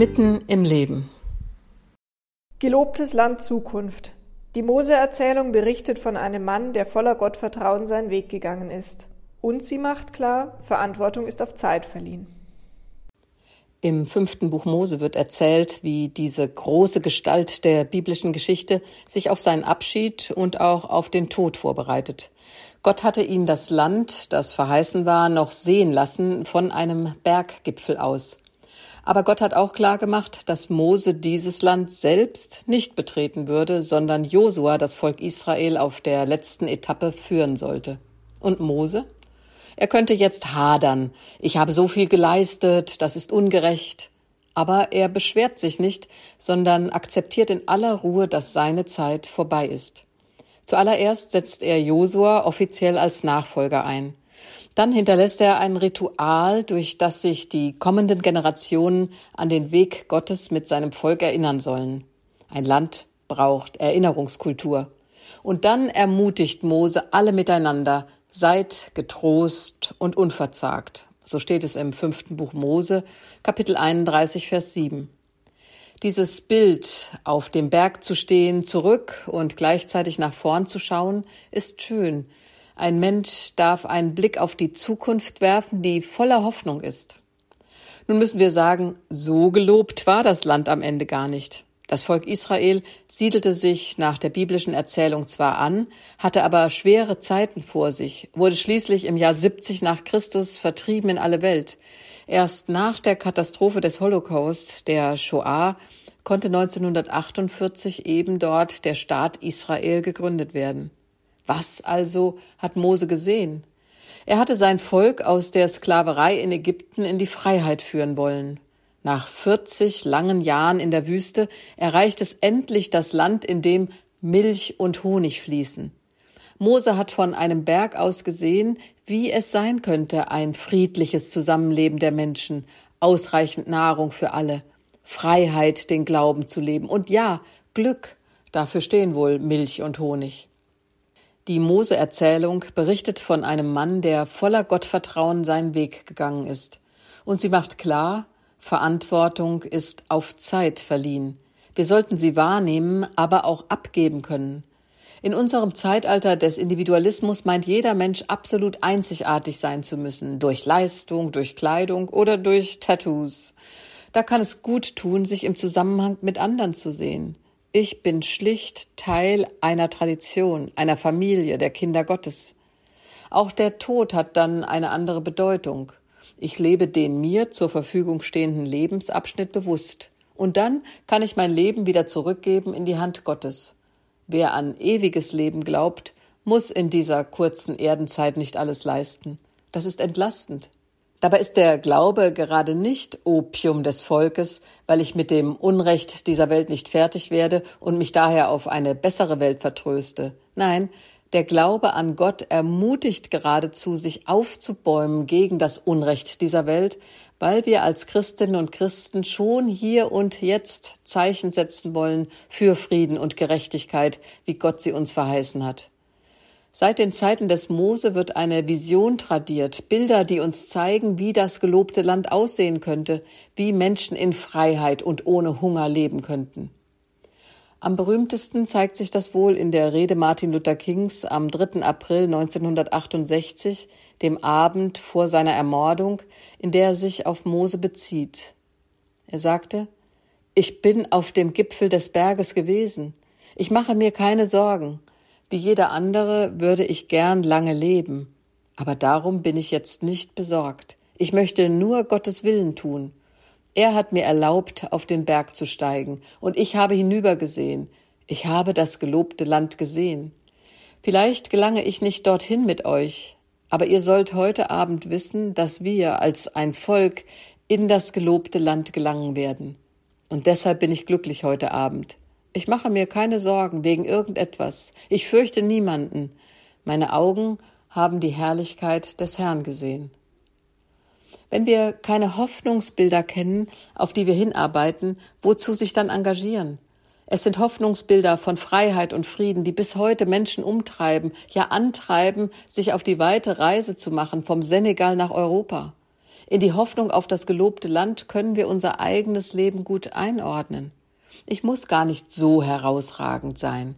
Mitten im Leben. Gelobtes Land Zukunft. Die Mose-Erzählung berichtet von einem Mann, der voller Gottvertrauen seinen Weg gegangen ist. Und sie macht klar, Verantwortung ist auf Zeit verliehen. Im fünften Buch Mose wird erzählt, wie diese große Gestalt der biblischen Geschichte sich auf seinen Abschied und auch auf den Tod vorbereitet. Gott hatte ihn das Land, das verheißen war, noch sehen lassen von einem Berggipfel aus. Aber Gott hat auch klar gemacht, dass Mose dieses Land selbst nicht betreten würde, sondern Josua das Volk Israel auf der letzten Etappe führen sollte. Und Mose? Er könnte jetzt hadern. Ich habe so viel geleistet, das ist ungerecht. Aber er beschwert sich nicht, sondern akzeptiert in aller Ruhe, dass seine Zeit vorbei ist. Zuallererst setzt er Josua offiziell als Nachfolger ein. Dann hinterlässt er ein Ritual, durch das sich die kommenden Generationen an den Weg Gottes mit seinem Volk erinnern sollen. Ein Land braucht Erinnerungskultur. Und dann ermutigt Mose alle miteinander, seid getrost und unverzagt. So steht es im fünften Buch Mose, Kapitel 31, Vers 7. Dieses Bild, auf dem Berg zu stehen, zurück und gleichzeitig nach vorn zu schauen, ist schön, ein Mensch darf einen Blick auf die Zukunft werfen, die voller Hoffnung ist. Nun müssen wir sagen, so gelobt war das Land am Ende gar nicht. Das Volk Israel siedelte sich nach der biblischen Erzählung zwar an, hatte aber schwere Zeiten vor sich, wurde schließlich im Jahr 70 nach Christus vertrieben in alle Welt. Erst nach der Katastrophe des Holocaust, der Shoah, konnte 1948 eben dort der Staat Israel gegründet werden. Was also hat Mose gesehen? Er hatte sein Volk aus der Sklaverei in Ägypten in die Freiheit führen wollen. Nach 40 langen Jahren in der Wüste erreicht es endlich das Land, in dem Milch und Honig fließen. Mose hat von einem Berg aus gesehen, wie es sein könnte, ein friedliches Zusammenleben der Menschen, ausreichend Nahrung für alle, Freiheit, den Glauben zu leben und ja, Glück, dafür stehen wohl Milch und Honig. Die Mose-Erzählung berichtet von einem Mann, der voller Gottvertrauen seinen Weg gegangen ist. Und sie macht klar, Verantwortung ist auf Zeit verliehen. Wir sollten sie wahrnehmen, aber auch abgeben können. In unserem Zeitalter des Individualismus meint jeder Mensch absolut einzigartig sein zu müssen, durch Leistung, durch Kleidung oder durch Tattoos. Da kann es gut tun, sich im Zusammenhang mit anderen zu sehen. Ich bin schlicht Teil einer Tradition, einer Familie, der Kinder Gottes. Auch der Tod hat dann eine andere Bedeutung. Ich lebe den mir zur Verfügung stehenden Lebensabschnitt bewusst. Und dann kann ich mein Leben wieder zurückgeben in die Hand Gottes. Wer an ewiges Leben glaubt, muss in dieser kurzen Erdenzeit nicht alles leisten. Das ist entlastend. Dabei ist der Glaube gerade nicht Opium des Volkes, weil ich mit dem Unrecht dieser Welt nicht fertig werde und mich daher auf eine bessere Welt vertröste. Nein, der Glaube an Gott ermutigt geradezu, sich aufzubäumen gegen das Unrecht dieser Welt, weil wir als Christinnen und Christen schon hier und jetzt Zeichen setzen wollen für Frieden und Gerechtigkeit, wie Gott sie uns verheißen hat. Seit den Zeiten des Mose wird eine Vision tradiert, Bilder, die uns zeigen, wie das gelobte Land aussehen könnte, wie Menschen in Freiheit und ohne Hunger leben könnten. Am berühmtesten zeigt sich das wohl in der Rede Martin Luther Kings am 3. April 1968, dem Abend vor seiner Ermordung, in der er sich auf Mose bezieht. Er sagte, ich bin auf dem Gipfel des Berges gewesen. Ich mache mir keine Sorgen. Wie jeder andere würde ich gern lange leben, aber darum bin ich jetzt nicht besorgt. Ich möchte nur Gottes Willen tun. Er hat mir erlaubt, auf den Berg zu steigen, und ich habe hinübergesehen. Ich habe das gelobte Land gesehen. Vielleicht gelange ich nicht dorthin mit euch, aber ihr sollt heute Abend wissen, dass wir als ein Volk in das gelobte Land gelangen werden. Und deshalb bin ich glücklich heute Abend. Ich mache mir keine Sorgen wegen irgendetwas. Ich fürchte niemanden. Meine Augen haben die Herrlichkeit des Herrn gesehen. Wenn wir keine Hoffnungsbilder kennen, auf die wir hinarbeiten, wozu sich dann engagieren? Es sind Hoffnungsbilder von Freiheit und Frieden, die bis heute Menschen umtreiben, ja antreiben, sich auf die weite Reise zu machen vom Senegal nach Europa. In die Hoffnung auf das gelobte Land können wir unser eigenes Leben gut einordnen. Ich muss gar nicht so herausragend sein.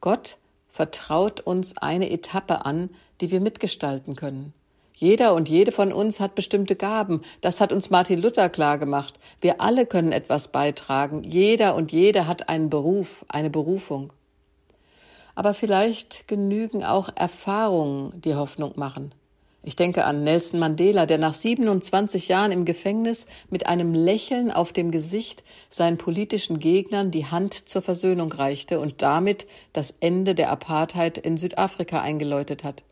Gott vertraut uns eine Etappe an, die wir mitgestalten können. Jeder und jede von uns hat bestimmte Gaben. Das hat uns Martin Luther klar gemacht. Wir alle können etwas beitragen. Jeder und jede hat einen Beruf, eine Berufung. Aber vielleicht genügen auch Erfahrungen, die Hoffnung machen. Ich denke an Nelson Mandela, der nach 27 Jahren im Gefängnis mit einem Lächeln auf dem Gesicht seinen politischen Gegnern die Hand zur Versöhnung reichte und damit das Ende der Apartheid in Südafrika eingeläutet hat.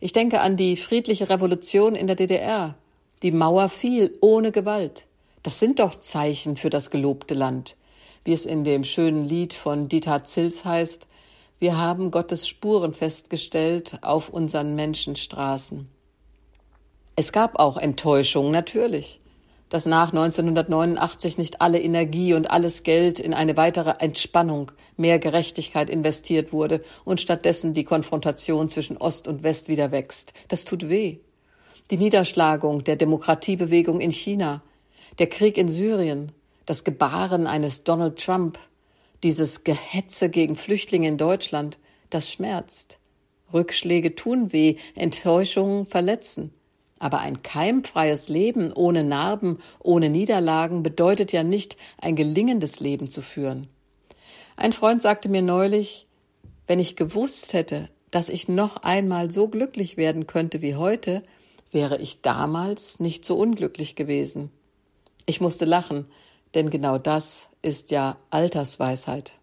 Ich denke an die friedliche Revolution in der DDR. Die Mauer fiel ohne Gewalt. Das sind doch Zeichen für das gelobte Land. Wie es in dem schönen Lied von Dieter Zils heißt, wir haben Gottes Spuren festgestellt auf unseren Menschenstraßen. Es gab auch Enttäuschung, natürlich, dass nach 1989 nicht alle Energie und alles Geld in eine weitere Entspannung, mehr Gerechtigkeit investiert wurde und stattdessen die Konfrontation zwischen Ost und West wieder wächst. Das tut weh. Die Niederschlagung der Demokratiebewegung in China, der Krieg in Syrien, das Gebaren eines Donald Trump, dieses Gehetze gegen Flüchtlinge in Deutschland, das schmerzt. Rückschläge tun weh, Enttäuschungen verletzen. Aber ein keimfreies Leben ohne Narben, ohne Niederlagen bedeutet ja nicht, ein gelingendes Leben zu führen. Ein Freund sagte mir neulich, wenn ich gewusst hätte, dass ich noch einmal so glücklich werden könnte wie heute, wäre ich damals nicht so unglücklich gewesen. Ich musste lachen, denn genau das ist ja Altersweisheit.